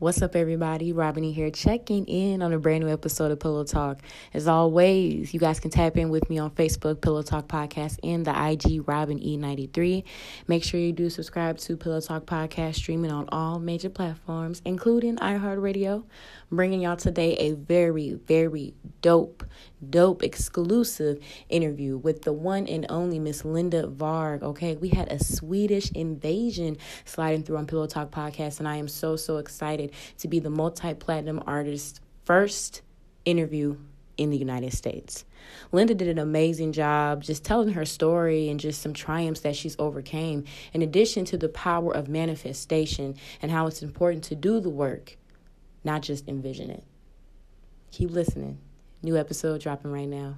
What's up, everybody? Robin here, checking in on a brand new episode of Pillow Talk. As always, you guys can tap in with me on Facebook, Pillow Talk Podcast, and the IG Robin E93. Make sure you do subscribe to Pillow Talk Podcast, streaming on all major platforms, including iHeartRadio. Bringing y'all today a very, very dope, dope exclusive interview with the one and only Miss Linda Varg. Okay, we had a Swedish invasion sliding through on Pillow Talk Podcast, and I am so, so excited to be the multi platinum artist's first interview in the United States. Linda did an amazing job just telling her story and just some triumphs that she's overcame, in addition to the power of manifestation and how it's important to do the work, not just envision it. Keep listening. New episode dropping right now.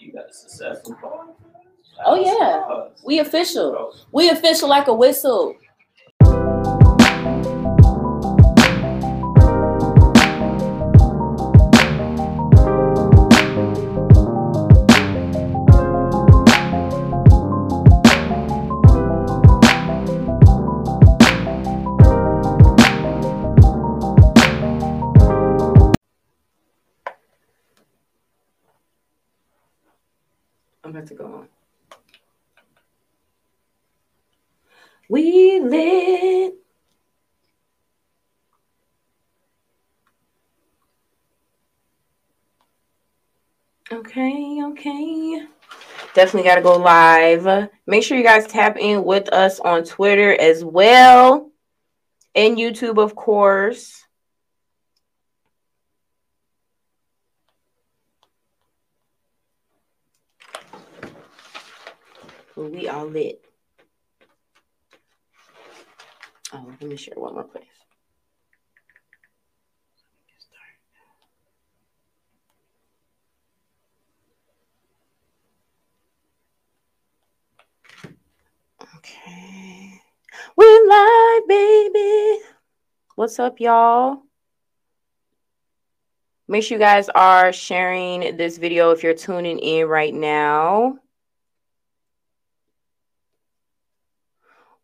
You got a successful Oh yeah, we official. We official like a whistle. About to go on. We lit. Okay, okay. Definitely got to go live. Make sure you guys tap in with us on Twitter as well and YouTube, of course. We all lit. Oh, let me share one more place. Okay. We're live, baby. What's up, y'all? Make sure you guys are sharing this video if you're tuning in right now.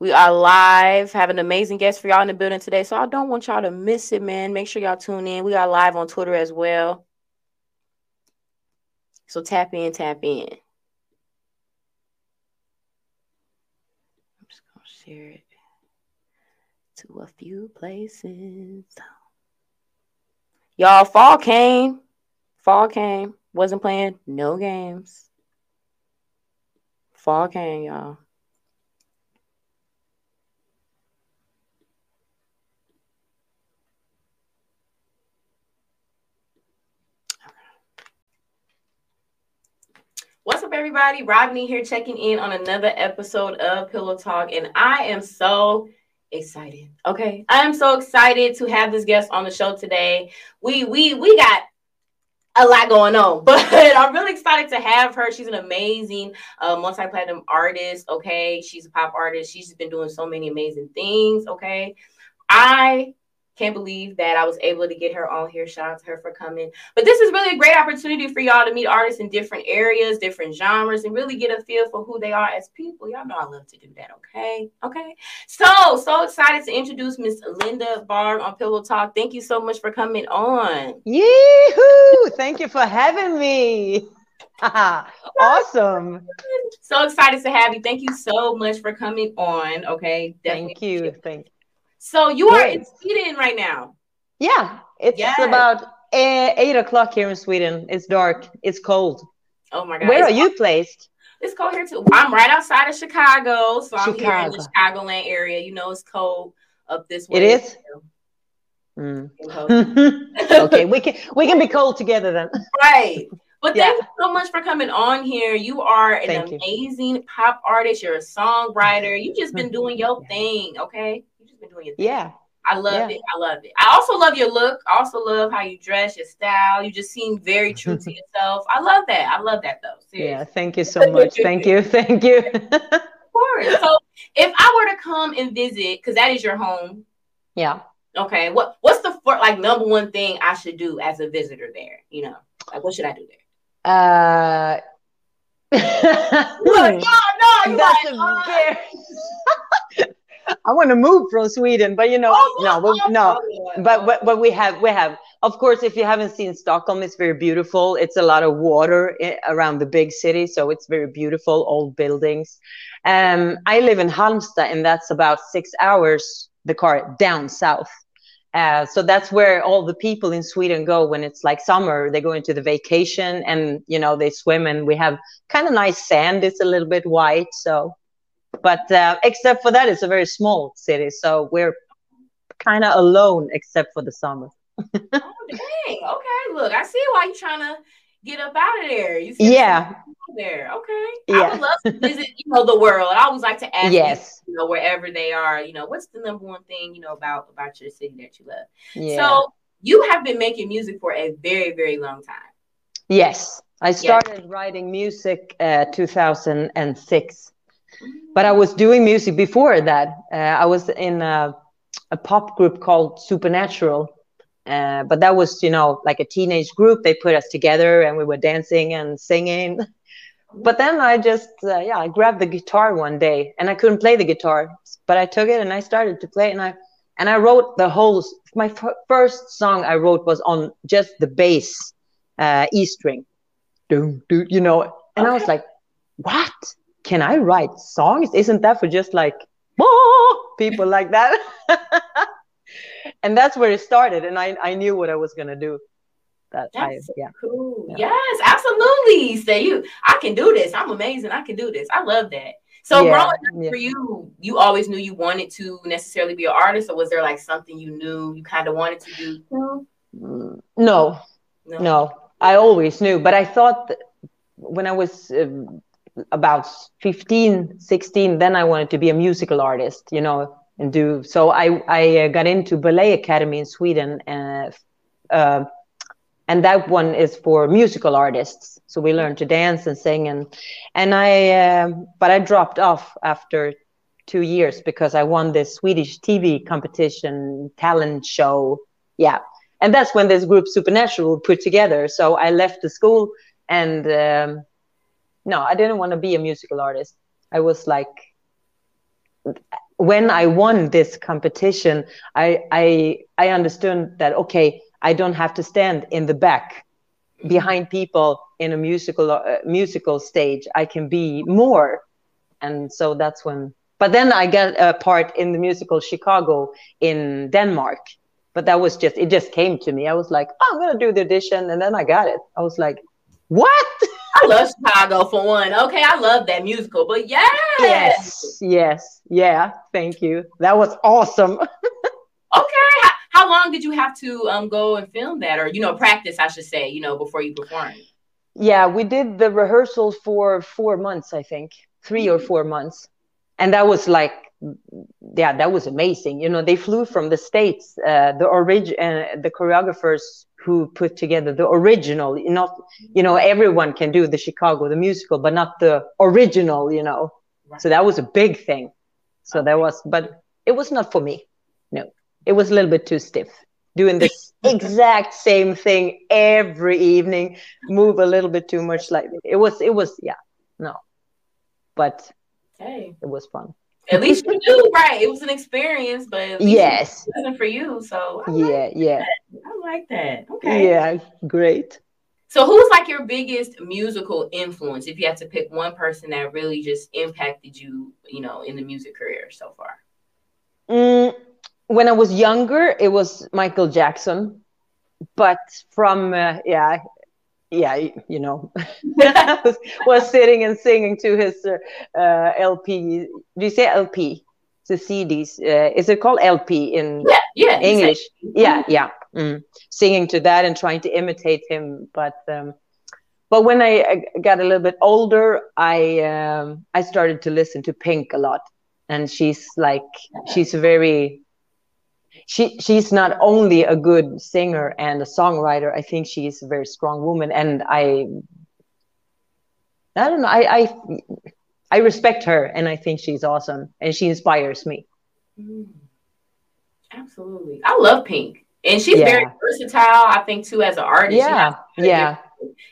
We are live, have an amazing guest for y'all in the building today. So I don't want y'all to miss it, man. Make sure y'all tune in. We are live on Twitter as well. So tap in, tap in. I'm just gonna share it to a few places. Y'all, fall came. Fall came. Wasn't playing no games. Fall came, y'all. Everybody? Rodney here checking in on another episode of Pillow Talk, and I am so excited. Okay, I am so excited to have this guest on the show today. We we we got a lot going on, but I'm really excited to have her. She's an amazing uh, multi-platinum artist. Okay, she's a pop artist. She's been doing so many amazing things. Okay, I can't believe that I was able to get her on here. Shout out to her for coming. But this is really a great opportunity for y'all to meet artists in different areas, different genres, and really get a feel for who they are as people. Y'all know I love to do that. Okay. Okay. So, so excited to introduce Miss Linda Varg on Pillow Talk. Thank you so much for coming on. Yee-hoo! Thank you for having me. awesome. So excited to have you. Thank you so much for coming on. Okay. Definitely. Thank you. Thank you. So you are in Sweden right now. Yeah, it's yes. about eight, eight o'clock here in Sweden. It's dark. It's cold. Oh my god! Where it's are you placed? It's cold here too. I'm right outside of Chicago, so I'm here in the Chicagoland area. You know, it's cold up this way. It is. Mm. okay, we can we can be cold together then. Right. But yeah. thank you so much for coming on here. You are an thank amazing you. pop artist. You're a songwriter. You've just been doing your thing. Okay been doing your thing. Yeah. I love yeah. it. I love it. I also love your look. I also love how you dress, your style. You just seem very true to yourself. I love that. I love that though. Seriously. Yeah, thank you so much. thank you. Thank you. of course. So if I were to come and visit, because that is your home. Yeah. Okay. What what's the like number one thing I should do as a visitor there? You know, like what should I do there? Uh Look, no, no, you That's like, a uh, very I want to move from Sweden, but you know, oh, no, oh, no. Oh, but, but but we have we have. Of course, if you haven't seen Stockholm, it's very beautiful. It's a lot of water around the big city, so it's very beautiful, old buildings. Um, I live in Halmstad, and that's about six hours the car down south. Uh, so that's where all the people in Sweden go when it's like summer. They go into the vacation and you know they swim, and we have kind of nice sand. It's a little bit white, so but uh, except for that, it's a very small city, so we're kind of alone except for the summer. oh, dang. Okay. Look, I see why you're trying to get up out of there. You yeah. There. Okay. Yeah. I would love to visit, you know, the world. I always like to ask yes. you know, wherever they are, you know, what's the number one thing, you know, about about your city that you love? Yeah. So you have been making music for a very, very long time. Yes. I started yes. writing music uh, 2006 but I was doing music before that. Uh, I was in a, a, pop group called Supernatural, uh, but that was you know like a teenage group. They put us together and we were dancing and singing. But then I just uh, yeah I grabbed the guitar one day and I couldn't play the guitar, but I took it and I started to play and I and I wrote the whole. My first song I wrote was on just the bass uh, E string, doom, doom, you know, and okay. I was like, what? Can I write songs? Isn't that for just like people like that? and that's where it started. And I, I knew what I was gonna do. That that's I, yeah. cool. Yeah. Yes, absolutely. Say you, I can do this. I'm amazing. I can do this. I love that. So yeah, growing up yeah. for you, you always knew you wanted to necessarily be an artist, or was there like something you knew you kind of wanted to do? No. no, no, no. I always knew, but I thought when I was um, about 15 16 then i wanted to be a musical artist you know and do so i i uh, got into ballet academy in sweden and uh, and that one is for musical artists. So we learn to dance and sing and and i uh, but i dropped off after two years because i won this swedish tv competition talent show. Yeah. And that's when this group supernatural put together. So i left the school and um, no, I didn't want to be a musical artist. I was like, when I won this competition, I I I understood that okay, I don't have to stand in the back behind people in a musical uh, musical stage. I can be more, and so that's when. But then I got a part in the musical Chicago in Denmark. But that was just it. Just came to me. I was like, oh, I'm gonna do the audition, and then I got it. I was like, what? I love Chicago for one. Okay, I love that musical, but yes. Yes, yes, yeah. Thank you. That was awesome. okay. How, how, long did you have to um go and film that, or you know, practice? I should say, you know, before you perform. Yeah, we did the rehearsals for four months, I think, 3 mm-hmm. or four months, and that was like yeah that was amazing you know they flew from the states uh, the origin uh, the choreographers who put together the original not you know everyone can do the chicago the musical but not the original you know. Right. so that was a big thing. So okay. that was but it was not for me. No. It was a little bit too stiff doing the exact same thing every evening move a little bit too much like it was it was yeah no. But hey it was fun at least you knew, right? It was an experience, but yes, it wasn't for you. So I yeah, like yeah, I like that. Okay, yeah, great. So, who's like your biggest musical influence? If you had to pick one person that really just impacted you, you know, in the music career so far. Mm, when I was younger, it was Michael Jackson, but from uh, yeah, yeah, you know, was, sitting and singing to his uh, LP. Do you say LP? The CDs. Uh, is it called LP in yeah, yeah, English? Yeah, yeah. Mm. Singing to that and trying to imitate him, but um, but when I, I, got a little bit older, I um, I started to listen to Pink a lot, and she's like she's very she she's not only a good singer and a songwriter. I think she's a very strong woman, and I I don't know. I I, I respect her, and I think she's awesome, and she inspires me. Mm. Absolutely, I love Pink, and she's yeah. very versatile. I think too as an artist. Yeah, yeah.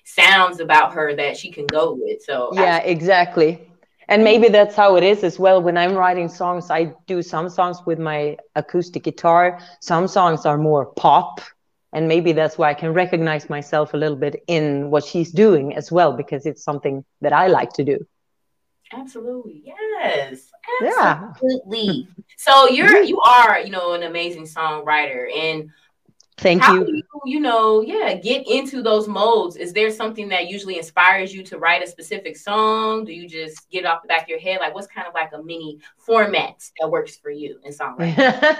Sounds about her that she can go with. So yeah, I, exactly. And maybe that's how it is as well. When i'm writing songs i do some songs with my acoustic guitar. Some songs are more pop. And maybe that's why i can recognize myself a little bit in what she's doing as well because it's something that i like to do. Absolutely. Yes. Absolutely. Yeah. so you're you are you know an amazing songwriter. And Thank How you. you. You know, yeah, get into those modes. Is there something that usually inspires you to write a specific song? Do you just get off the back of your head? Like, what's kind of like a mini format that works for you in songwriting?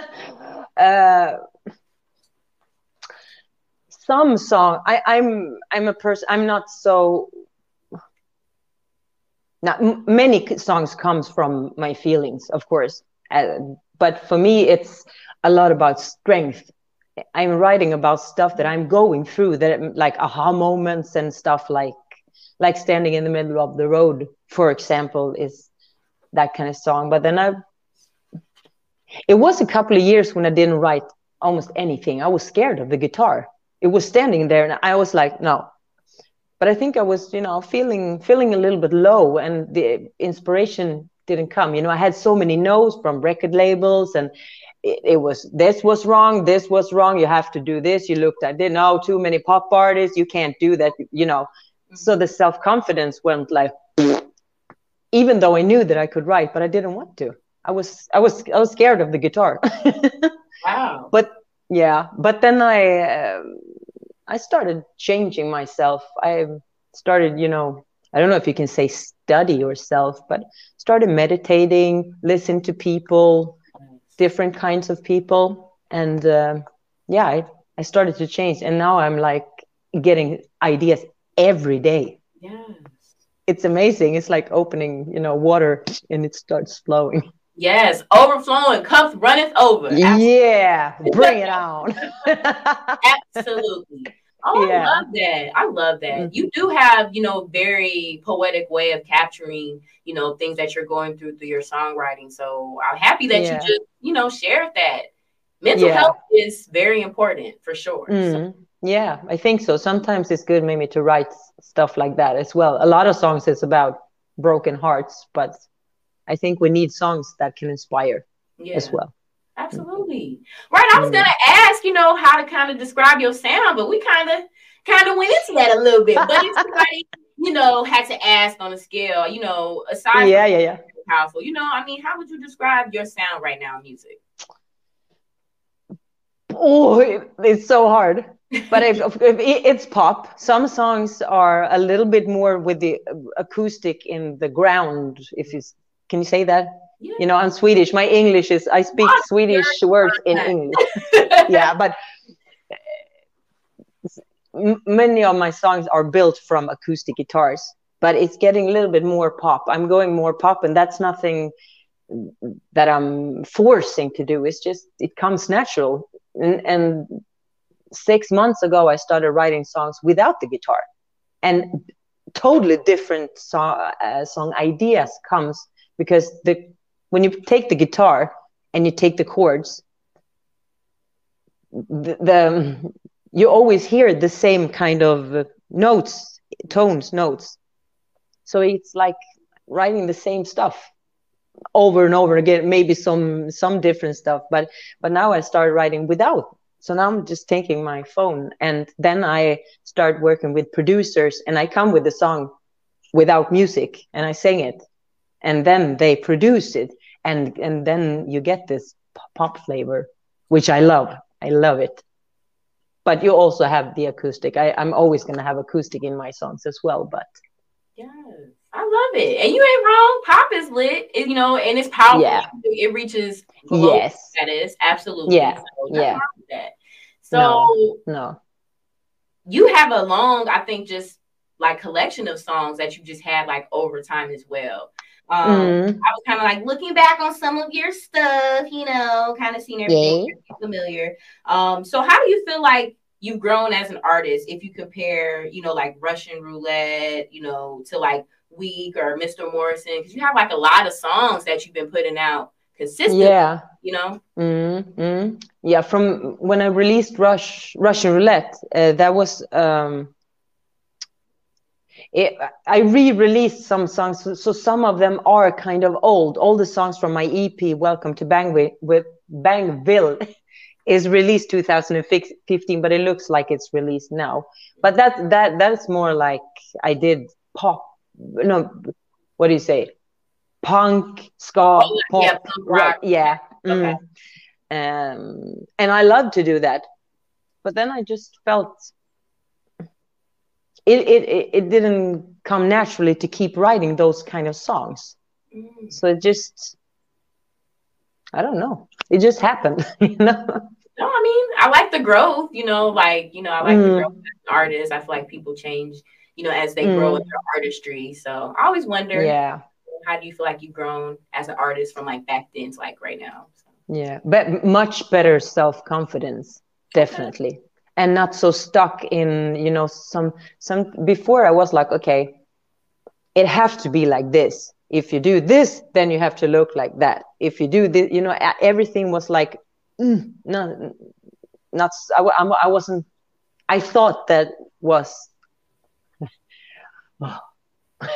uh, some song. I, I'm I'm a person. I'm not so. Not many songs comes from my feelings, of course, uh, but for me, it's a lot about strength I'm writing about stuff that I'm going through that like aha moments and stuff like like standing in the middle of the road, for example, is that kind of song. But then I it was a couple of years when I didn't write almost anything. I was scared of the guitar. It was standing there and I was like, no. But I think I was, you know, feeling feeling a little bit low and the inspiration didn't come. You know, I had so many no's from record labels and it, it, was this was wrong this was wrong you have to do this. You looked at didn't know too many pop artists you can't do that you know. Mm-hmm. so the self-confidence went like even though i knew that i could write but i didn't want to. I was i was i was scared of the guitar. Wow. But yeah but then i uh, i started changing myself. I started you know i don't know if you can say study yourself but started meditating listen to people different kinds of people. And uh, yeah I, I started to change. And now i'm like getting ideas every day. Yes. It's amazing. It's like opening you know water and it starts flowing. Yes. Overflowing. Cups runneth over. Absolutely. yeah. Bring it on. Absolutely Oh, yeah. I love that. I love that. Mm-hmm. You do have, you know, very poetic way of capturing, you know, things that you're going through through your songwriting. So I'm happy that yeah. you just, you know, shared that. Mental yeah. health is very important for sure. Mm-hmm. So. Yeah, I think so. Sometimes it's good maybe to write stuff like that as well. A lot of songs is about broken hearts, but I think we need songs that can inspire yeah. as well. Absolutely. Right. I was gonna mm. ask, you know, how to kind of describe your sound, but we kind of kind of went into that a little bit. But if somebody, you know, had to ask on a scale, you know, aside yeah, yeah, yeah, powerful, you know, I mean, how would you describe your sound right now, music? Oh, it's so hard. but if, if it's pop, some songs are a little bit more with the uh, acoustic in the ground. If you can you say that? You know, I'm Swedish. My English is I speak Swedish words in English. yeah, but many of my songs are built from acoustic guitars, but it's getting a little bit more pop. I'm going more pop, and that's nothing that I'm forcing to do. It's just it comes natural. And, and six months ago, I started writing songs without the guitar, and totally different song, uh, song ideas comes because the when you take the guitar and you take the chords the, the you always hear the same kind of notes tones notes. So it's like writing the same stuff over and over again maybe some some different stuff but but now i started writing without. So now i'm just taking my phone and then i start working with producers and i come with the song without music and i sing it and then they produce it. And and then you get this pop flavor which i love. I love it. But you also have the acoustic. I, i'm always going to have acoustic in my songs as well but yes. I love it. And you ain't wrong. Pop is lit you know and it's powerful. Yeah. it reaches yes. that is absolutely. Yeah. So yeah. so no, no. you have a long i think just like collection of songs that you just had like over time as well um, mm. I was kind of like looking back on some of your stuff, you know, kind of seeing everything yeah. familiar. Um, so how do you feel like you've grown as an artist if you compare, you know, like Russian roulette, you know, to like Week or Mr. Morrison? Because you have like a lot of songs that you've been putting out consistently. Yeah. You know? Mm-hmm. Yeah. From when I released Rush Russian roulette, uh, that was um it, I re-released some songs, so, so, some of them are kind of old. All the songs from my EP, Welcome to Bangville, with Bangville, is released 2015, but it looks like it's released now. But that that that's more like I did pop. No, what do you say? Punk, ska, oh, pop, yeah, punk rock. yeah. Okay. Mm. Um, and I love to do that, but then I just felt it, it, it didn't come naturally to keep writing those kind of songs. Mm. So it just, I don't know. It just happened, you know? No, I mean, I like the growth, you know, like, you know, I like mm. the growth as an artist. I feel like people change, you know, as they mm. grow in their artistry. So I always wonder, yeah, how do you feel like you've grown as an artist from like back then to like right now? So. Yeah, but much better self confidence, definitely and not so stuck in you know some some before i was like okay it have to be like this. If you do this then you have to look like that. If you do this you know everything was like mm, no not I, I wasn't i thought that was oh,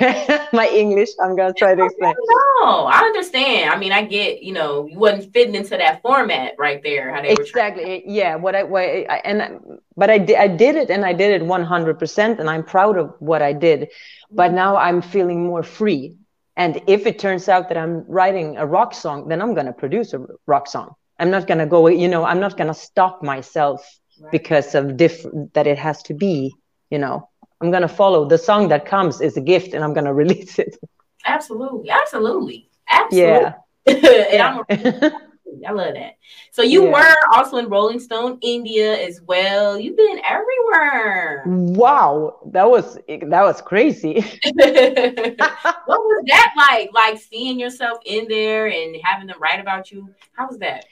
my English. I'm gonna try to explain. No, I understand. I mean, I get. You know, you wasn't fitting into that format right there. How they exactly. yeah. What I, what I and but I did. I did it, and I did it 100, percent and I'm proud of what I did. But mm-hmm. now I'm feeling more free. And if it turns out that I'm writing a rock song, then I'm gonna produce a rock song. I'm not gonna go. You know, I'm not gonna stop myself right. because of different that it has to be. You know I'm going to follow the song that comes is a gift and I'm going to release it. Absolutely. Absolutely. Absolutely. Yeah. yeah. I love that. So you yeah. were also in Rolling Stone India as well. You've been everywhere. Wow, that was that was crazy. what was that like? Like seeing yourself in there and having them write about you. How was that?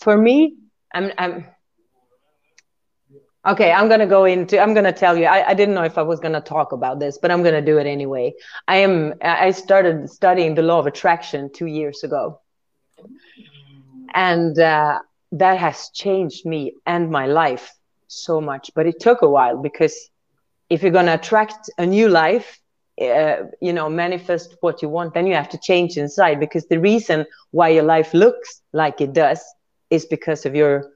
For me, I'm I'm Okay, I'm gonna go into. I'm gonna tell you. I, I didn't know if I was gonna talk about this, but I'm gonna do it anyway. I am. I started studying the law of attraction two years ago, and uh, that has changed me and my life so much. But it took a while because if you're gonna attract a new life, uh, you know, manifest what you want, then you have to change inside. Because the reason why your life looks like it does is because of your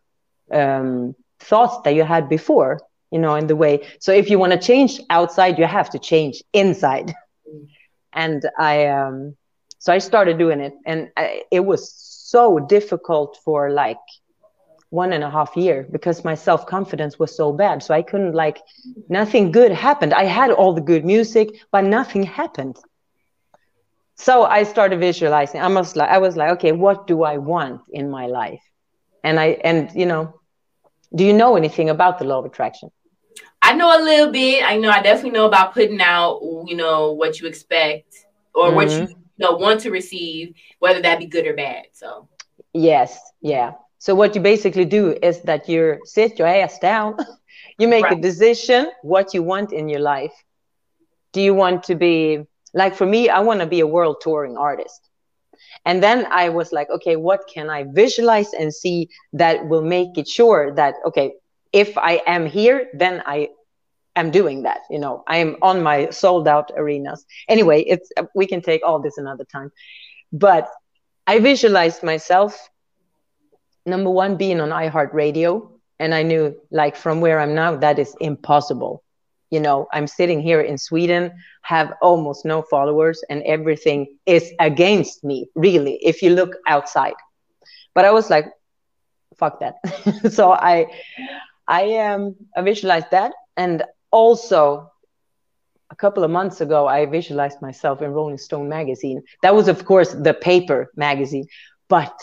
um, thoughts that you had before you know in the way. So if you want to change outside you have to change inside. Mm. and i um so i started doing it. And I, it was so difficult for like one and a half year because my self-confidence was so bad. So i couldn't like nothing good happened. I had all the good music but nothing happened. So i started visualizing. I was like i was like okay what do i want in my life? And i and you know do you know anything about the law of attraction? I know a little bit. I know I definitely know about putting out, you know, what you expect or mm-hmm. what you, you know, want to receive, whether that be good or bad. So yes, yeah. So what you basically do is that you sit your ass down, you make right. a decision what you want in your life. Do you want to be like for me, I want to be a world touring artist. And then I was like, okay, what can I visualize and see that will make it sure that, okay, if I am here, then I am doing that. You know, I am on my sold out arenas. Anyway, it's, we can take all this another time. But I visualized myself, number one, being on iHeartRadio. And I knew, like, from where I'm now, that is impossible you know i'm sitting here in sweden have almost no followers and everything is against me really if you look outside. But i was like fuck that. So i i um i visualized that and also a couple of months ago i visualized myself in rolling stone magazine. That was of course the paper magazine but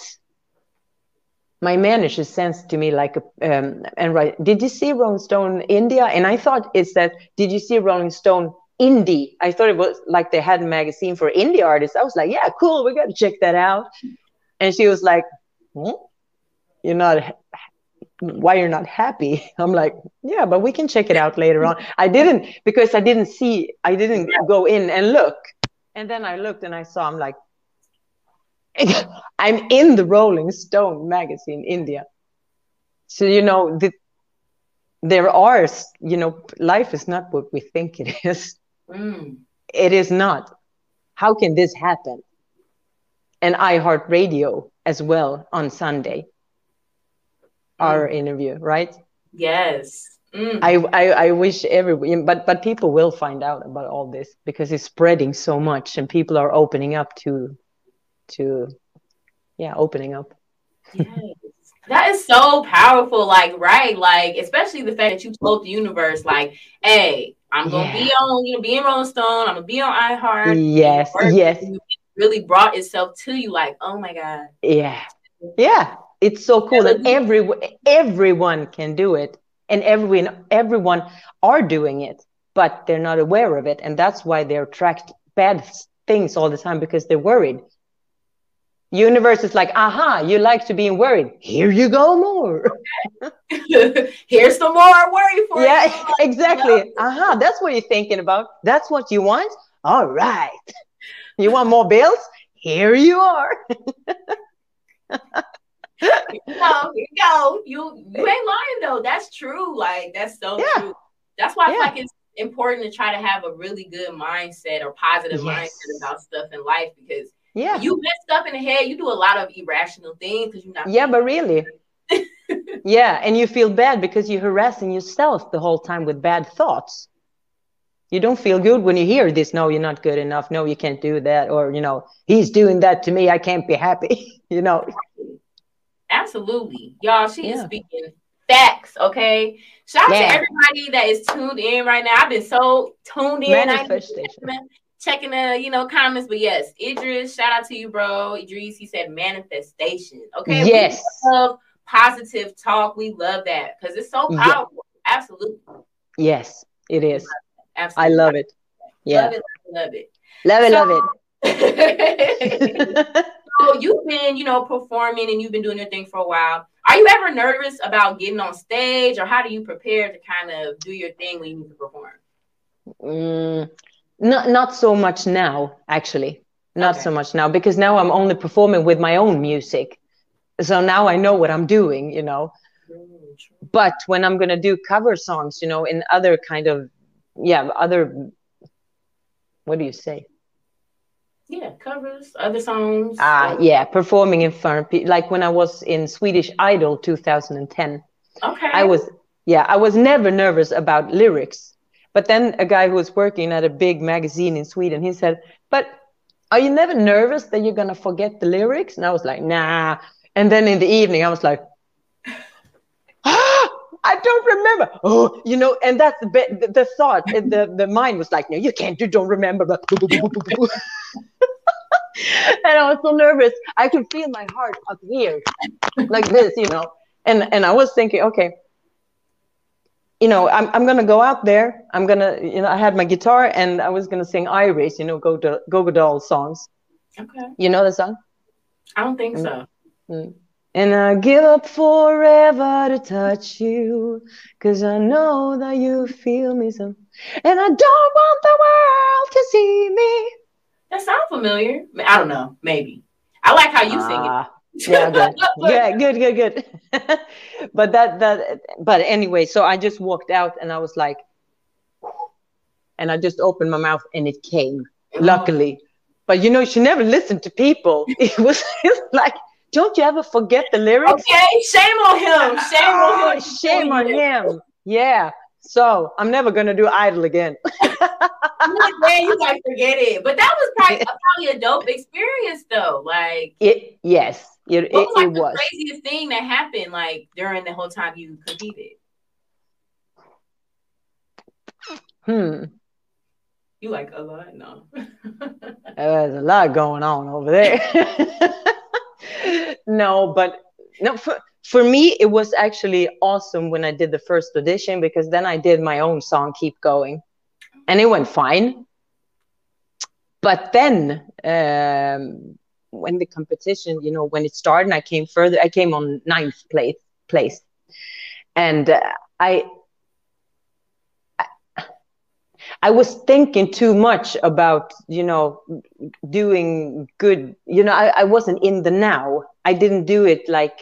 my manager sends to me like um, and right did you see rolling stone india? And i thought it's that did you see rolling stone indie? I thought it was like they had a magazine for indie artists. I was like yeah cool we got to check that out. And she was like hmm? you're not why you're not happy? I'm like yeah but we can check it out later on. I didn't because i didn't see i didn't go in and look. And then i looked and i saw i'm like I'm in the Rolling Stone magazine, India. So you know the there are you know life is not what we think it is mm. it is not how can this happen and iHeartRadio as well on Sunday. Mm. Our interview, right? Yes. Mm. I, I, I wish everyone, but but people will find out about all this because it's spreading so much, and people are opening up to, to, yeah, opening up. Yes. That is so powerful. Like, right? Like, especially the fact that you told the universe, like, hey, I'm gonna yeah. be on, you know, be in Rolling Stone. I'm gonna be on iHeart. Yes, yes really brought itself to you like oh my god yeah yeah it's so cool that every everyone can do it and everyone everyone are doing it but they're not aware of it and that's why they're attract bad things all the time because they're worried universe is like aha you like to be worried here you go more here's some more worry for yeah, you yeah exactly aha that's what you're thinking about that's what you want all right you want more bills? Here you are. no, you go. You you ain't lying though. That's true. Like that's so yeah. true. That's why I yeah. feel like it's important to try to have a really good mindset or positive yes. mindset about stuff in life because yeah, you messed up in the head. You do a lot of irrational things because you're not. Yeah, but really. yeah, and you feel bad because you're harassing yourself the whole time with bad thoughts you don't feel good when you hear this no you're not good enough no you can't do that or you know he's doing that to me i can't be happy you know absolutely y'all she yeah. is speaking facts okay shout out yeah. to everybody that is tuned in right now i've been so tuned in checking the you know comments but yes idris shout out to you bro idris he said manifestation okay yes love positive talk we love that because it's so powerful yeah. absolutely yes it is Absolutely. I love it. Yeah. Love it, love it. Love it, so, love it. so you've been, you know, performing and you've been doing your thing for a while. Are you ever nervous about getting on stage or how do you prepare to kind of do your thing when you need to perform? Mm, not, not so much now, actually. Not okay. so much now because now I'm only performing with my own music. So now I know what I'm doing, you know. But when I'm going to do cover songs, you know, in other kind of yeah other what do you say yeah covers other songs ah uh, yeah performing in front of people like when i was in swedish idol 2010 okay i was yeah i was never nervous about lyrics but then a guy who was working at a big magazine in sweden he said but are you never nervous that you're gonna forget the lyrics and i was like nah and then in the evening i was like ah, I don't remember. Oh, you know, and that's the the, the thought, the the mind was like, no, you can't, you don't remember. and I was so nervous. I could feel my heart up here, like this, you know. And and I was thinking, okay, you know, I'm I'm gonna go out there. I'm gonna, you know, I had my guitar and I was gonna sing Iris, you know, go to Goo Goo Doll songs. Okay. You know the song? I don't think mm. so. Mm. And I give up forever to touch you, cause I know that you feel me so. And I don't want the world to see me. That sounds familiar. I don't know, maybe. I like how you uh, sing it. Ah, yeah, good. yeah, good, good, good. but that that but anyway, so I just walked out and I was like, and I just opened my mouth and it came, oh. luckily. But you know, she never listened to people. It was like don't you ever forget the lyrics? Okay, shame on him. Shame on him. Oh, shame on him. Yeah. So I'm never gonna do idol again. Man, you like forget it. But that was probably, probably a dope experience though. Like it yes. It, what was, like, it the was. craziest thing that happened like during the whole time you competed? Hmm. You like a lot? No. There's a lot going on over there no, but no, for, for me, it was actually awesome when I did the first audition because then I did my own song, Keep Going, and it went fine. But then, um, when the competition, you know, when it started, I came further, I came on ninth place, place. And uh, I, I was thinking too much about, you know, doing good. You know, I, I wasn't in the now. I didn't do it like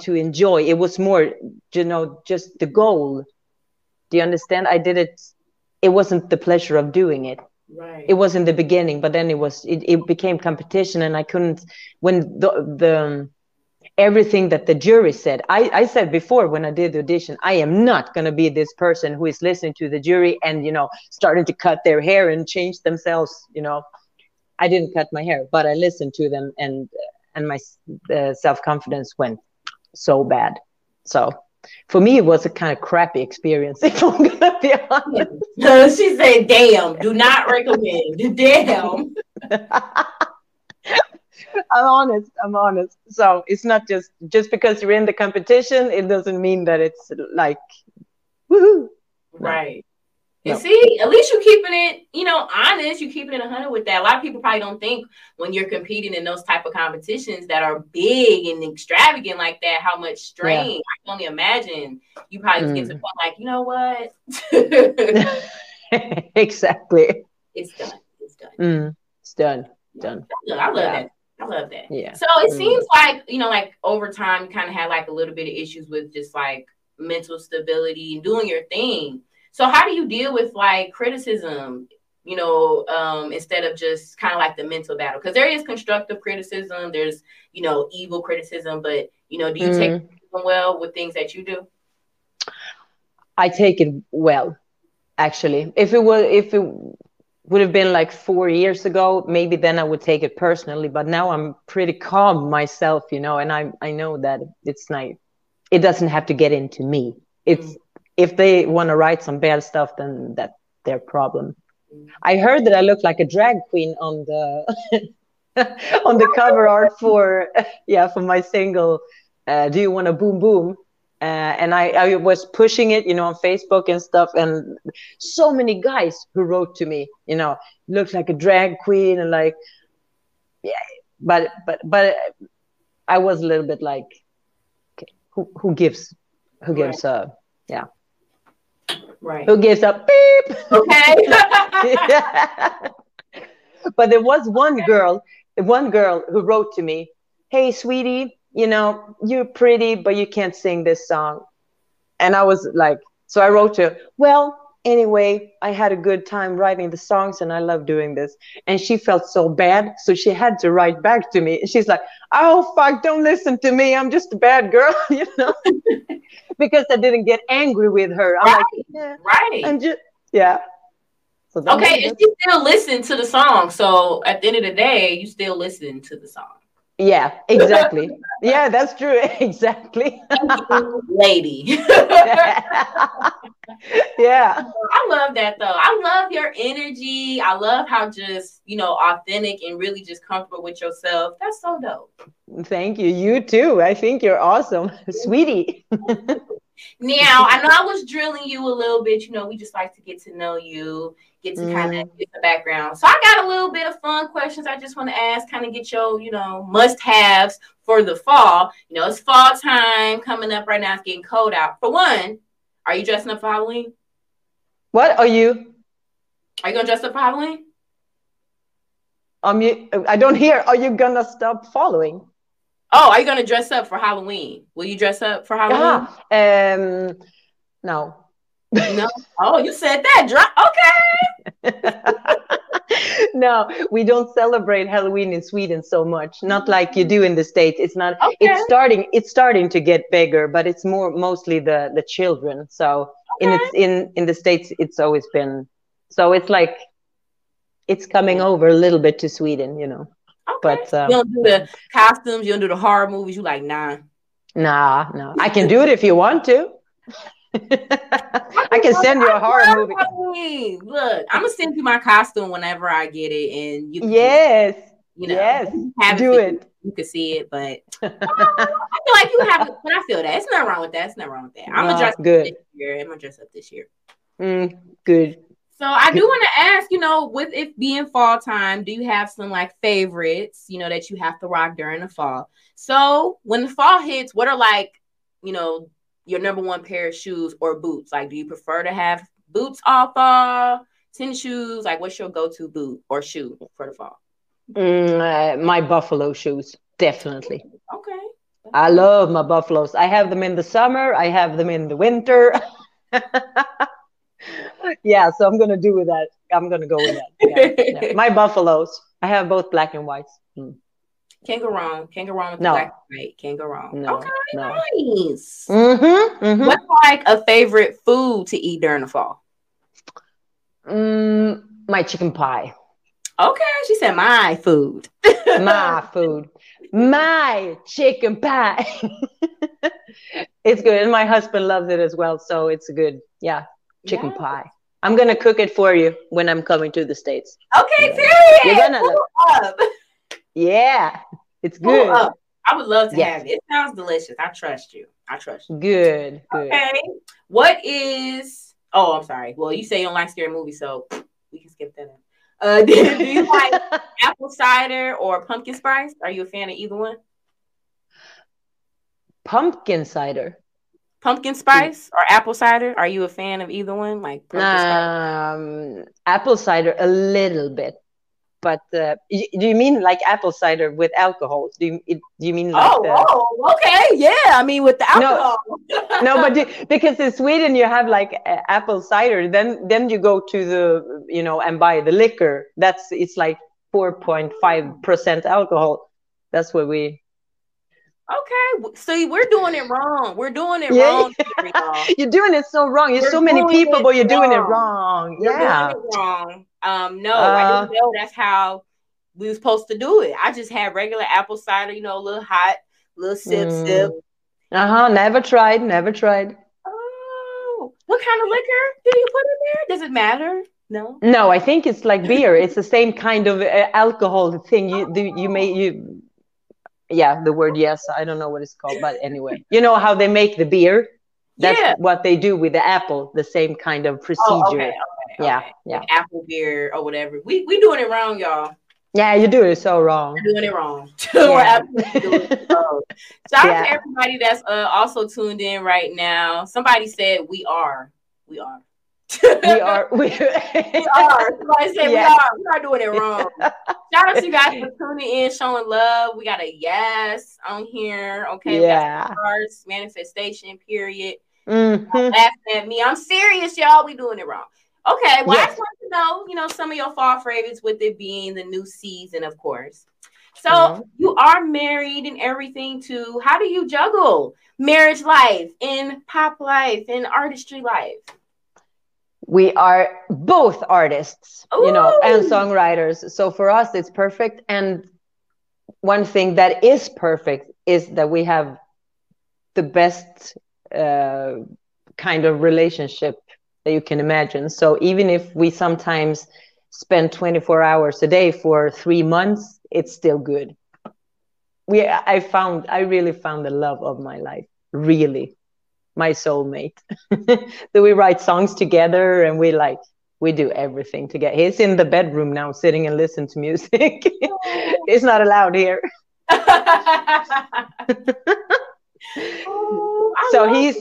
to enjoy. It was more, you know, just the goal Do you understand? I did it. It wasn't the pleasure of doing it. Right. It was in the beginning, but then it was it, it became competition, and I couldn't when the the everything that the jury said. I, I said before when I did the audition, I am not going to be this person who is listening to the jury and, you know, starting to cut their hair and change themselves. You know, I didn't cut my hair, but I listened to them and, and my uh, self confidence went so bad. So for me, it was a kind of crappy experience, if I'm going to be honest. she said, damn, do not recommend. Damn. I'm honest. I'm honest. So it's not just just because you're in the competition, it doesn't mean that it's like woohoo. Right. No. See, at least you're keeping it, you know, honest. You're keeping it 100 with that. A lot of people probably don't think when you're competing in those type of competitions that are big and extravagant like that, how much strain. Yeah. I can only imagine you probably mm. get to the point like, you know what? exactly. It's done. It's done. Mm. It's done. Done. I love yeah. that. I love that. Yeah. So it mm. seems like, you know, like over time, you kind of had like a little bit of issues with just like mental stability and doing your thing. So how do you deal with like criticism, you know, um, instead of just kind of like the mental battle? Because there is constructive criticism, there's, you know, evil criticism, but, you know, do you mm. take well with things that you do? I take it well, actually. If it was, if it would have been like four years ago, maybe then I would take it personally. But now I'm pretty calm myself, you know, and I I know that it's not it doesn't have to get into me. It's mm. If they want to write some bad stuff, then that's their problem. I heard that I look like a drag queen on the on the cover art for yeah for my single. Uh, Do you want a boom boom? uh, and I, I was pushing it, you know, on Facebook and stuff, and so many guys who wrote to me, you know, looks like a drag queen and like, yeah, but but but I was a little bit like, okay, who who gives, who gives right. a yeah, right, who gives up beep, okay, but there was one girl, one girl who wrote to me, hey sweetie you know, you're pretty, but you can't sing this song. And I was like, so I wrote to her, well, anyway, I had a good time writing the songs and I love doing this. And she felt so bad. So she had to write back to me. And she's like, oh, fuck, don't listen to me. I'm just a bad girl, you know? because I didn't get angry with her. I'm right. like, yeah, right. I'm just, yeah. So okay, and she still listened to the song. So at the end of the day, you still listen to the song. Yeah, exactly. yeah, that's true. Exactly. lady. yeah. I love that though. I love your energy. I love how just, you know, authentic and really just comfortable with yourself. That's so dope. Thank you. You too. I think you're awesome. Sweetie. Now, I know I was drilling you a little bit. You know, we just like to get to know you get to mm. kind of get the background. So I got a little bit of fun questions I just want to ask, kind of get your, you know, must haves for the fall. You know, it's fall time coming up right now. It's getting cold out. For one, are you dressing up for Halloween? What are you? Are you gonna dress up for Halloween? Um, you, I don't hear. Are you gonna stop following? Oh, are you gonna dress up for Halloween? Will you dress up for Halloween? Yeah. Um, no. No. Oh, you said that. Drop. Okay. no, we don't celebrate Halloween in Sweden so much. Not like you do in the States. It's not okay. it's starting it's starting to get bigger, but it's more mostly the the children. So okay. in it's in in the States it's always been so it's like it's coming over a little bit to Sweden, you know. But um, you don't do the costumes, you don't do the horror movies, you like nah. Nah, no. I can do it if you want to. I can send you a horror movie. Halloween. Look, I'm gonna send you my costume whenever I get it, and you. Can, yes. You know, yes. Have do it. You can see it, but I feel like you have. But I feel that it's not wrong with that. It's not wrong with that. I'm gonna dress good. this year. I'm gonna dress up this year. Mm, good. So I do want to ask, you know, with it being fall time, do you have some like favorites, you know, that you have to rock during the fall? So when the fall hits, what are like, you know, your number one pair of shoes or boots? Like, do you prefer to have boots all fall, tennis shoes? Like, what's your go-to boot or shoe for the fall? Mm, uh, my buffalo shoes, definitely. Okay. I love my buffaloes. I have them in the summer. I have them in the winter. yeah, so I'm gonna do with that. I'm gonna go with that. Yeah, yeah. My buffaloes. I have both black and whites. Mm. Can't go wrong. Can't go wrong with no. the black and white. Can't go wrong. No, okay, no. nice. Mm-hmm, mm-hmm. What's like a favorite food to eat during the fall? Mm, my chicken pie. Okay, she said my food. my food. My chicken pie. it's good. And my husband loves it as well. So it's good. Yeah. Chicken yeah. pie. I'm gonna cook it for you when I'm coming to the States. Okay, period. You're gonna love Yeah. It's good. I would love to have it. It sounds delicious. I trust you. I trust you. Good. Good. Okay. What is oh I'm sorry. Well, you say you don't like scary movies, so we can skip that. Uh, do, do you like apple cider or pumpkin spice? Are you a fan of either one? Pumpkin cider. Pumpkin spice or apple cider? Are you a fan of either one? Like um, apple cider a little bit, but uh, do you mean like apple cider with alcohol? Do you do you mean like oh, the... oh okay yeah? I mean with the alcohol. No, no but do, because in Sweden you have like uh, apple cider, then then you go to the you know and buy the liquor. That's it's like four point five percent alcohol. That's what we Okay, see, we're doing it wrong. We're doing it yeah. wrong. you're doing it so wrong. You're so many people, but you're doing it wrong. You're yeah, doing it wrong. Um, no, uh, I didn't know that's how we were supposed to do it. I just had regular apple cider, you know, a little hot, little sip, mm. sip. Uh huh. Never tried. Never tried. Oh, what kind of liquor do you put in there? Does it matter? No. No, I think it's like beer. it's the same kind of uh, alcohol thing. You do. You may you yeah the word yes i don't know what it's called but anyway. You know how they make the beer? That's yeah. what they do with the apple the same kind of procedure oh, okay, okay, yeah okay. yeah. apple beer or whatever. We we doing it wrong y'all. Yeah you do it so wrong. We're doing it wrong. Yeah. it wrong. shout yeah. out to everybody that's uh, also tuned in right now. Somebody said we are. We are we are. We, we are. Somebody said yeah. we are. We are doing it wrong. Shout out to you guys for tuning in, showing love. We got a yes on here. Okay. Yeah. Stars, manifestation. Period. Mm-hmm. Laughing at me. I'm serious, y'all. We doing it wrong. Okay. Well, yes. I just want to know, you know, some of your fall favorites with it being the new season, of course. So mm-hmm. you are married and everything too. How do you juggle marriage life and pop life and artistry life? We are both artists Ooh. you know and songwriters. So for us it's perfect. And one thing that is perfect is that we have the best uh, kind of relationship that you can imagine. So even if we sometimes spend 24 hours a day for three months it's still good. We i found i really found the love of my life really my soulmate. so we write songs together and we like we do everything together. He's in the bedroom now, sitting and listening to music. it's not allowed here. oh, so he's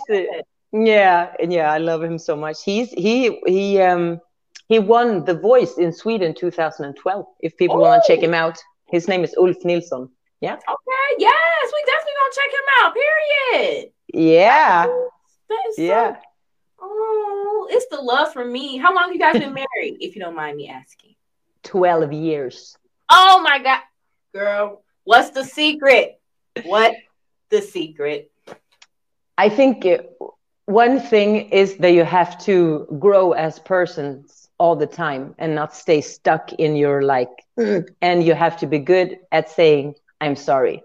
yeah, yeah, I love him so much. He's he he um he won The Voice in Sweden 2012. If people want to check him out, his name is Ulf Nilsson. Yeah. Okay. Yes, we definitely gonna check him out. Period. Yeah. Oh, that is yeah. oh, it's the love for me. How long you guys been married, if you don't mind me asking? 12 years. Oh my God. Girl, what's the secret? What the secret? I think it, one thing is that you have to grow as persons all the time and not stay stuck in your like and you have to be good at saying i'm sorry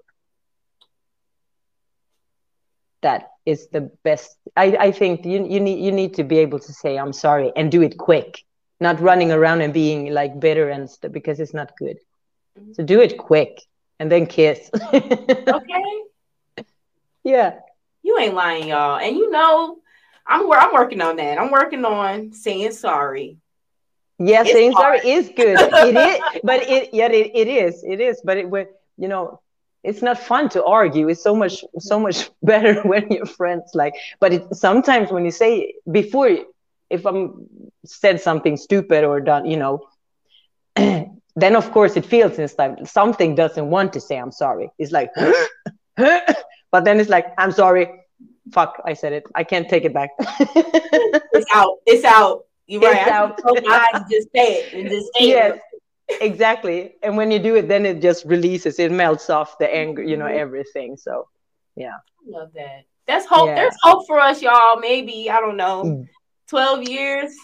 that is the best. I, I think you, you need you need to be able to say i'm sorry and do it quick. Not running around and being like bitter and stuff because it's not good. Mm-hmm. so do it quick and then kiss. Okay. Yeah. You ain't lying y'all. And you know i'm i'm working on that. I'm working on saying sorry. Yeah it's saying hard. sorry is good. It is but it yeah it, it is. It is but it would you know it's not fun to argue it's so much so much better when you're friends like but it, sometimes when you say before if i'm said something stupid or done you know then of course it feels inside something doesn't want to say i'm sorry it's like but then it's like i'm sorry fuck i said it i can't take it back it's out it's out You're right. Out. I just say it and just say yes. it. Exactly. And when you do it, then it just releases. It melts off the anger, you know, mm-hmm. everything. So, yeah. I love that. That's hope. Yeah. There's hope for us, y'all. Maybe I don't know, mm. twelve years.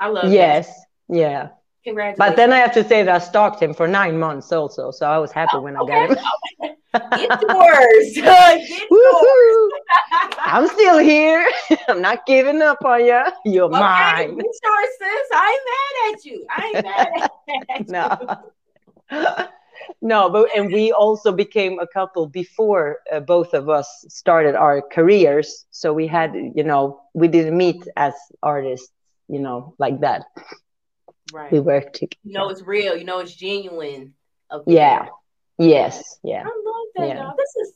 I love. Yes. That. Yeah. Congratulations. But then I have to say that I stalked him for nine months also, so I was happy oh, when I okay. got him. Get yours. Get yours. I'm still here. I'm not giving up on you. You're okay, mine. Get yours, sis. I ain't mad at you. I ain't mad at you. no. no, but and we also became a couple before uh, both of us started our careers. So we had, you know, we didn't meet as artists, you know, like that. Right. We worked together. You know, it's real. You know, it's genuine. Yeah. Yes. Yeah. I love that, yeah. y'all. This is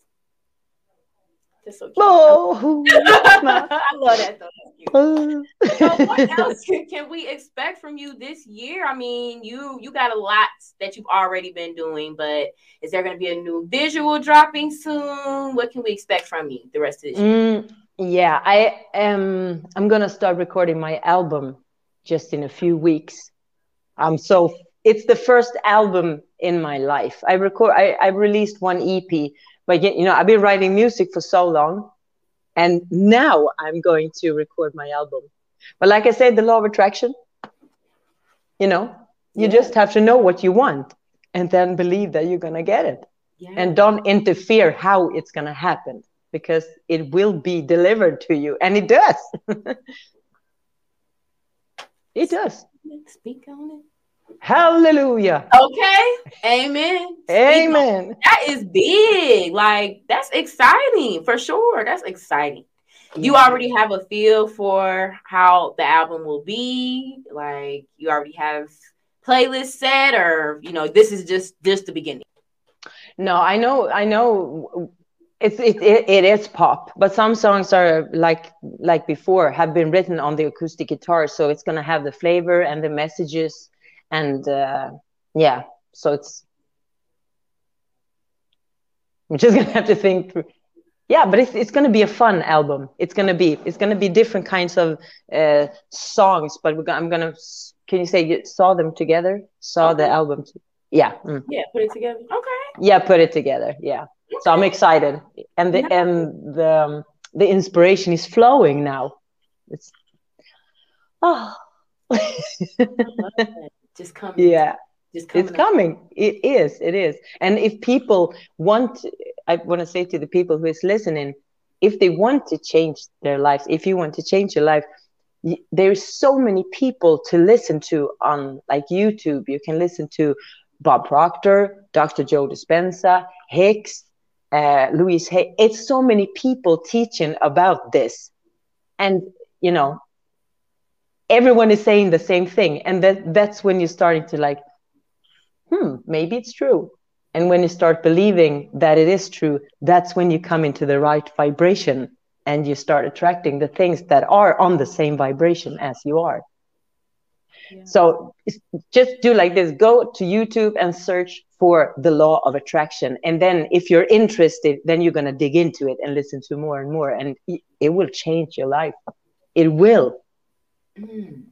so cute. Oh, I love that though. so what else can we expect from you this year? I mean, you you got a lot that you've already been doing, but is there going to be a new visual dropping soon? What can we expect from you the rest of this year? Mm, yeah, I am. I'm going to start recording my album just in a few weeks. I'm so. It's the first album in my life. I record. I, I released one EP but you know i've been writing music for so long and now i'm going to record my album but like i said the law of attraction you know you yeah. just have to know what you want and then believe that you're going to get it yeah. and don't interfere how it's going to happen because it will be delivered to you and it does it does speak on it Hallelujah. Okay. Amen. Amen. That is big. Like that's exciting for sure. That's exciting. You mm-hmm. already have a feel for how the album will be. Like you already have playlist set or you know this is just just the beginning. No, I know I know it's it, it, it is pop but some songs are like like before have been written on the acoustic guitar so it's going to have the flavor and the messages and uh, yeah so it's i'm just gonna have to think through yeah but it's, it's gonna be a fun album. It's gonna be it's gonna be different kinds of uh, songs but gonna, i'm gonna can you say you saw them together? Saw okay. the album yeah mm. yeah put it together. Okay. Yeah put it together yeah. Okay. so i'm excited. And the and the um, the inspiration is flowing now. It's oh just coming. Yeah. Just coming it's coming. It is. It is. And if people want, I want to say to the people who is listening, if they want to change their lives, if you want to change your life, there's so many people to listen to on like YouTube. You can listen to Bob Proctor, Dr. Joe Dispenza, Hicks, uh, Louise Hay. It's so many people teaching about this, and you know, everyone is saying the same thing. And that that's when you're starting to like hmm maybe it's true. And when you start believing that it is true that's when you come into the right vibration and you start attracting the things that are on the same vibration as you are. Yeah. so just do like this. Go to youtube and search for the law of attraction. And then if you're interested then you're going to dig into it and listen to more and more. And it will change your life. It will Mm.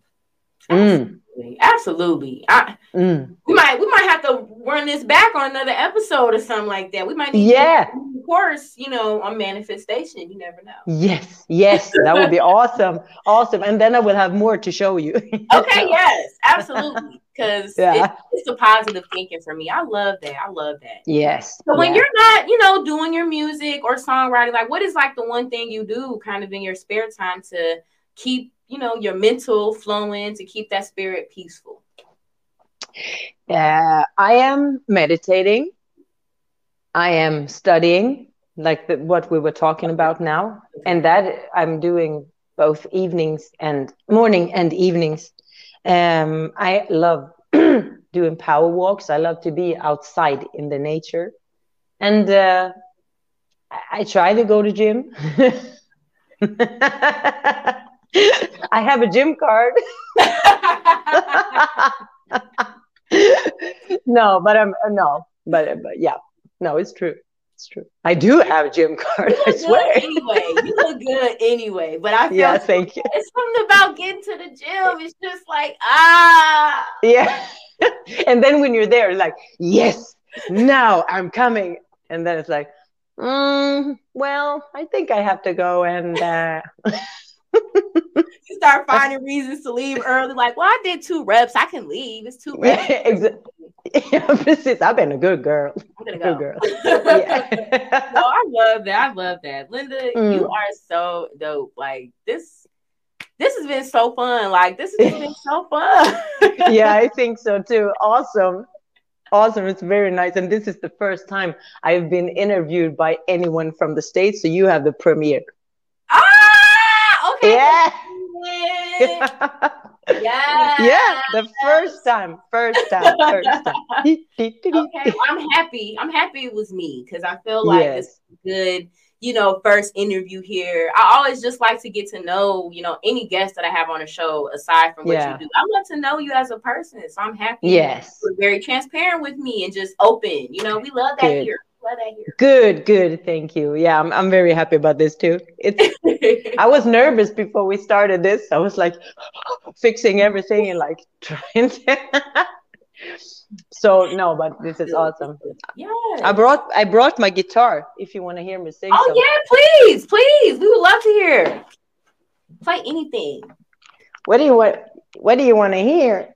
Absolutely. Mm. Absolutely. I, mm. We might we might have to run this back on another episode or something like that. We might need yeah. of course, you know, on manifestation. You never know. Yes, yes, that would be awesome. Awesome. And then I will have more to show you. okay, yes, absolutely. Because yeah. it, it's a positive thinking for me. I love that. I love that. Yes. So when yeah. you're not, you know, doing your music or songwriting, like what is like the one thing you do kind of in your spare time to keep you know your mental flowing to keep that spirit peaceful? Uh, i am meditating. I am studying like the, what we were talking about now. And that i'm doing both evenings and morning and evenings. Um, i love doing power walks. I love to be outside in the nature. And uh, i try to go to gym I have a gym card. no, but I'm no, but, but yeah, no, it's true. it's true. I do have a gym card. I swear. Anyway, you look good anyway. But I feel yeah, thank you. It's something about getting to the gym. It's just like ah. Yeah. and then when you're there, like yes, now I'm coming, and then it's like, mm, well, I think I have to go and. Uh... you start finding reasons to leave early. Like, well, I did two reps. I can leave. It's two reps. Yeah, exactly. Yeah, I've been a good girl. I'm gonna go. Good girl. yeah. no, I love that. I love that. Linda, mm. you are so dope. Like this this has been so fun. Like this has been so fun. yeah, I think so too. Awesome. Awesome. It's very nice. And this is the first time I've been interviewed by anyone from the States. So you have the premiere. Ah. Yeah. Yeah. Yeah. The first time. First time. First time. okay. I'm happy. I'm happy it was me because I feel like yes. it's good, you know, first interview here. I always just like to get to know, you know, any guest that I have on a show aside from what yeah. you do. I want to know you as a person. So I'm happy. Yes. You're very transparent with me and just open. You know, we love that good. here. Good, good. Thank you. Yeah, I'm, I'm very happy about this too. It's I was nervous before we started this. I was like fixing everything and like trying to So no, but this is awesome. Yeah. I brought I brought my guitar if you want to hear me sing. Oh something. yeah, please, please. We would love to hear. Play anything. What do you want what do you want to hear?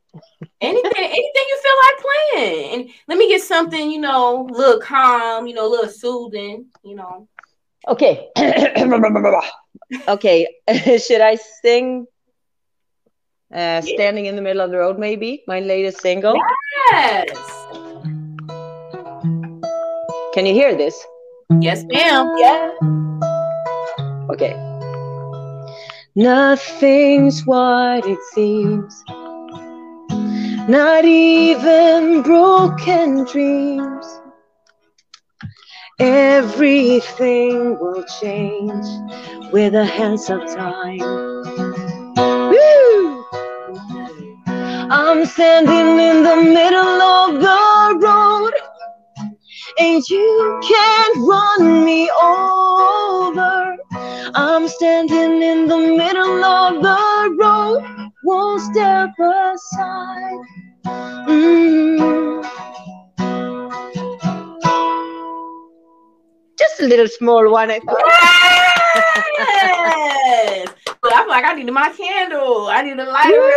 Anything, anything you feel like playing. And let me get something, you know, a little calm, you know, a little soothing, you know. Okay. okay. Should I sing uh, Standing in the Middle of the Road, maybe? My latest single? Yes. Can you hear this? Yes, ma'am. Yeah. Okay. Nothing's what it seems not even broken dreams. Everything will change with the hands of time. Woo! I'm standing in the middle of the road, and you can't run me over. I'm standing in the middle of the road, won't step aside. Mm. Just a little small one, I thought. Yes! I'm like, I need my candle. I need a lighter.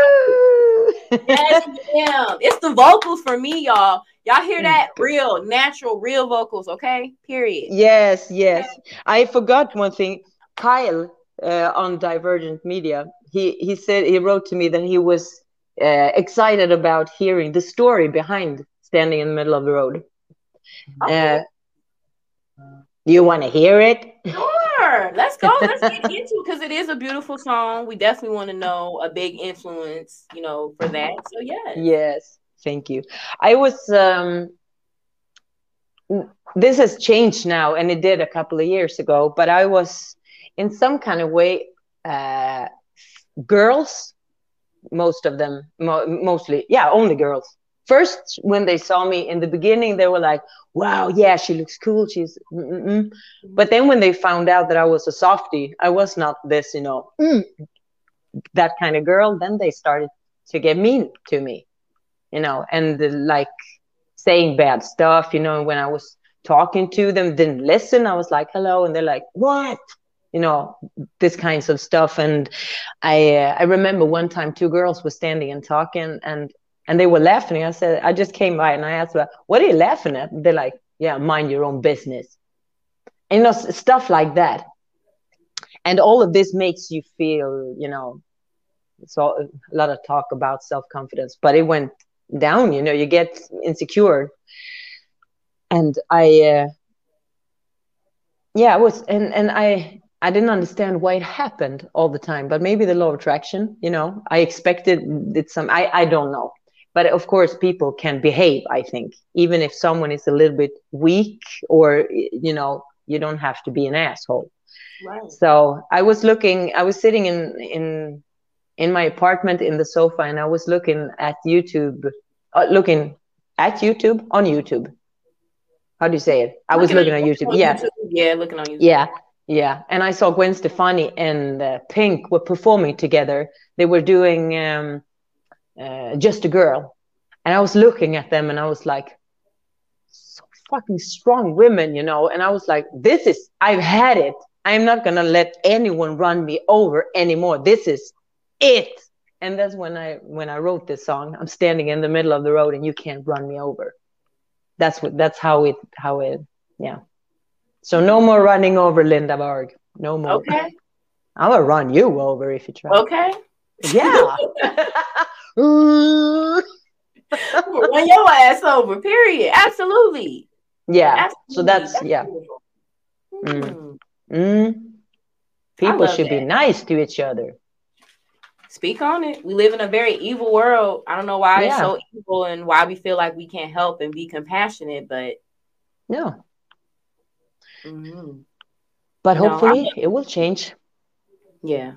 yes, yeah. It's the vocals for me, y'all. Y'all hear mm. that? Real, natural, real vocals, okay? Period. Yes, yes. I forgot one thing. Kyle uh, on Divergent Media, he, he said, he wrote to me that he was uh, excited about hearing the story behind standing in the middle of the road. Uh, you want to hear it? Sure. Let's go. Let's get into it because it is a beautiful song. We definitely want to know a big influence, you know, for that. So yes. Yes. Thank you. I was. um This has changed now, and it did a couple of years ago. But I was, in some kind of way, uh girls most of them mo- mostly yeah only girls first when they saw me in the beginning they were like wow yeah she looks cool she's mm-mm. but then when they found out that i was a softie i was not this you know mm, that kind of girl then they started to get mean to me you know and uh, like saying bad stuff you know when i was talking to them didn't listen i was like hello and they're like what you know this kinds of stuff. And i uh, i remember one time two girls were standing and talking and and they were laughing. I said i just came by and i asked them what are you laughing at? They're like yeah mind your own business. And you know stuff like that. And all of this makes you feel you know so a lot of talk about self-confidence but it went down you know you get insecure. And i uh, yeah, I was, and and I I didn't understand why it happened all the time, but maybe the law of attraction, you know, I expected it some, I, I don't know. But of course, people can behave, I think, even if someone is a little bit weak or, you know, you don't have to be an asshole. Right. So I was looking, I was sitting in, in, in my apartment in the sofa and I was looking at YouTube, uh, looking at YouTube on YouTube how do you say it? I was looking, on YouTube. Yeah. YouTube. Yeah, looking on YouTube. Yeah. Yeah. And I saw Gwen Stefani and uh, Pink were performing together. They were doing um, uh, Just a Girl. And I was looking at them and I was like, so fucking strong women, you know. And I was like, this is, I've had it. I'm not to let anyone run me over anymore. This is it. And that's when I when I wrote this song. I'm standing in the middle of the road and you can't run me over that's what that's how it how it yeah so no more running over linda berg no more okay i'm gonna run you over if you try okay yeah run your ass over period absolutely yeah absolutely. so that's, that's yeah mm. Mm. people should that. be nice to each other Speak on it. We live in a very evil world. I don't know why yeah. it's so evil and why we feel like we can't help and be compassionate, but no. Mm-hmm. But hopefully it will change. Yeah.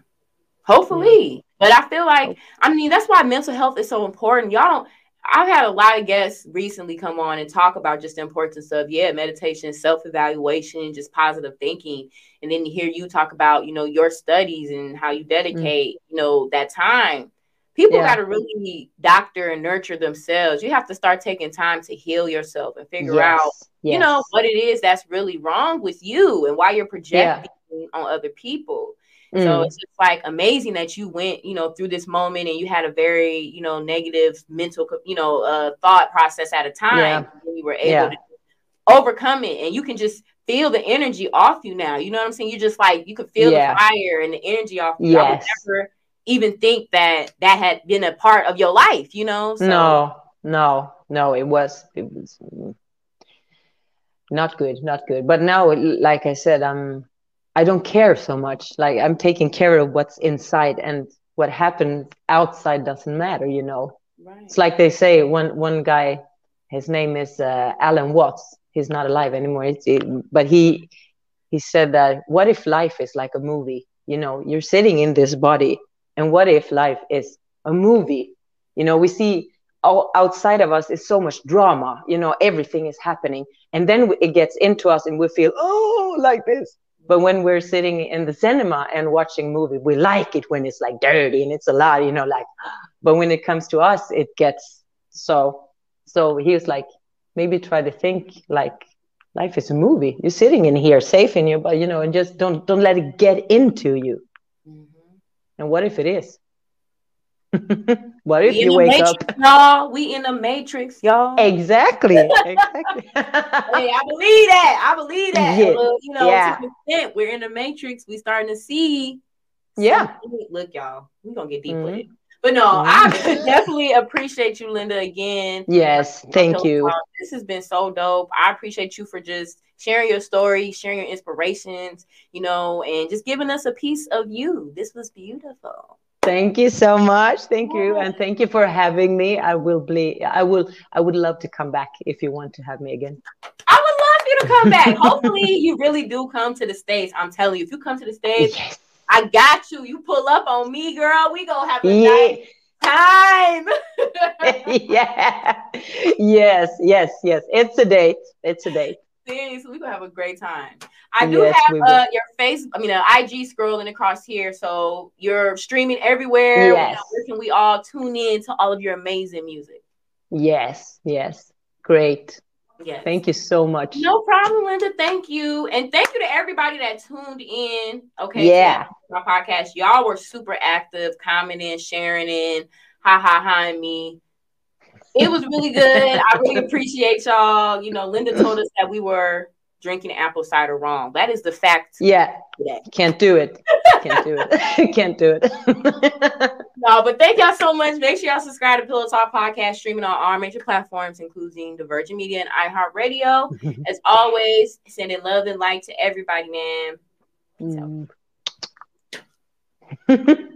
Hopefully. But I feel like I mean that's why mental health is so important. Y'all don't I've had a lot of guests recently come on and talk about just the importance of yeah, meditation, self-evaluation, just positive thinking. And then hear you talk about, you know, your studies and how you dedicate, mm. you know, that time. People yeah. got to really doctor and nurture themselves. You have to start taking time to heal yourself and figure yes. out, yes. you know, what it is that's really wrong with you and why you're projecting yeah. on other people. Mm. So it's just like amazing that you went, you know, through this moment and you had a very, you know, negative mental, you know, uh, thought process at a time. Yeah. And you were able to overcome it and you can just feel the energy off you now. You know what I'm saying? You just like, you can feel yeah. the fire and the energy off you. Yes. never even think that that had been a part of your life, you know? So, no, no, no, it was, it was not good, not good. But now, like I said, I'm, I don't care so much. Like I'm taking care of what's inside, and what happens outside doesn't matter. You know, right. it's like they say. One one guy, his name is uh, Alan Watts. He's not alive anymore. It, but he he said that what if life is like a movie? You know, you're sitting in this body, and what if life is a movie? You know, we see all outside of us is so much drama. You know, everything is happening, and then it gets into us, and we feel oh like this but when we're sitting in the cinema and watching movie, we like it when it's like dirty and it's a lot, you know, like, but when it comes to us, it gets so, so he was like, maybe try to think like life is a movie. You're sitting in here safe in your, but you know, and just don't, don't let it get into you. And what if it is? what if you wake matrix, up? Y'all, we in the matrix, y'all. Exactly. exactly. hey, I believe that. I believe that. Yeah. Well, you know, yeah. to extent, we're in the matrix. We starting to see. Yeah. Look, y'all, we're gonna get deep mm-hmm. with it. But no, mm-hmm. I definitely appreciate you, Linda, again. Yes, thank you. This has been so dope. I appreciate you for just sharing your story, sharing your inspirations, you know, and just giving us a piece of you. This was beautiful. Thank you so much. Thank you, and thank you for having me. I will be. I will. I would love to come back if you want to have me again. I would love you to come back. Hopefully, you really do come to the states. I'm telling you, if you come to the states, yes. I got you. You pull up on me, girl. We gonna have a yeah. nice time. yeah. Yes. Yes. Yes. It's a date. It's a date seriously, we're gonna have a great time. I do yes, have uh, your face, I mean, uh, IG scrolling across here, so you're streaming everywhere. Yes. Where can we all tune in to all of your amazing music? Yes, yes, great. Yes. Thank you so much. No problem, Linda. Thank you. And thank you to everybody that tuned in. Okay. Yeah. My podcast. Y'all were super active, commenting, sharing in, ha ha ha me it was really good. I really appreciate y'all. You know, Linda told us that we were drinking apple cider wrong. That is the fact. Yeah. Today. Can't do it. Can't do it. Can't do it. no, but thank y'all so much. Make sure y'all subscribe to Pillow Talk Podcast, streaming on all major platforms, including Divergent Media and iHeartRadio. As always, sending love and light to everybody, man. So. Mm.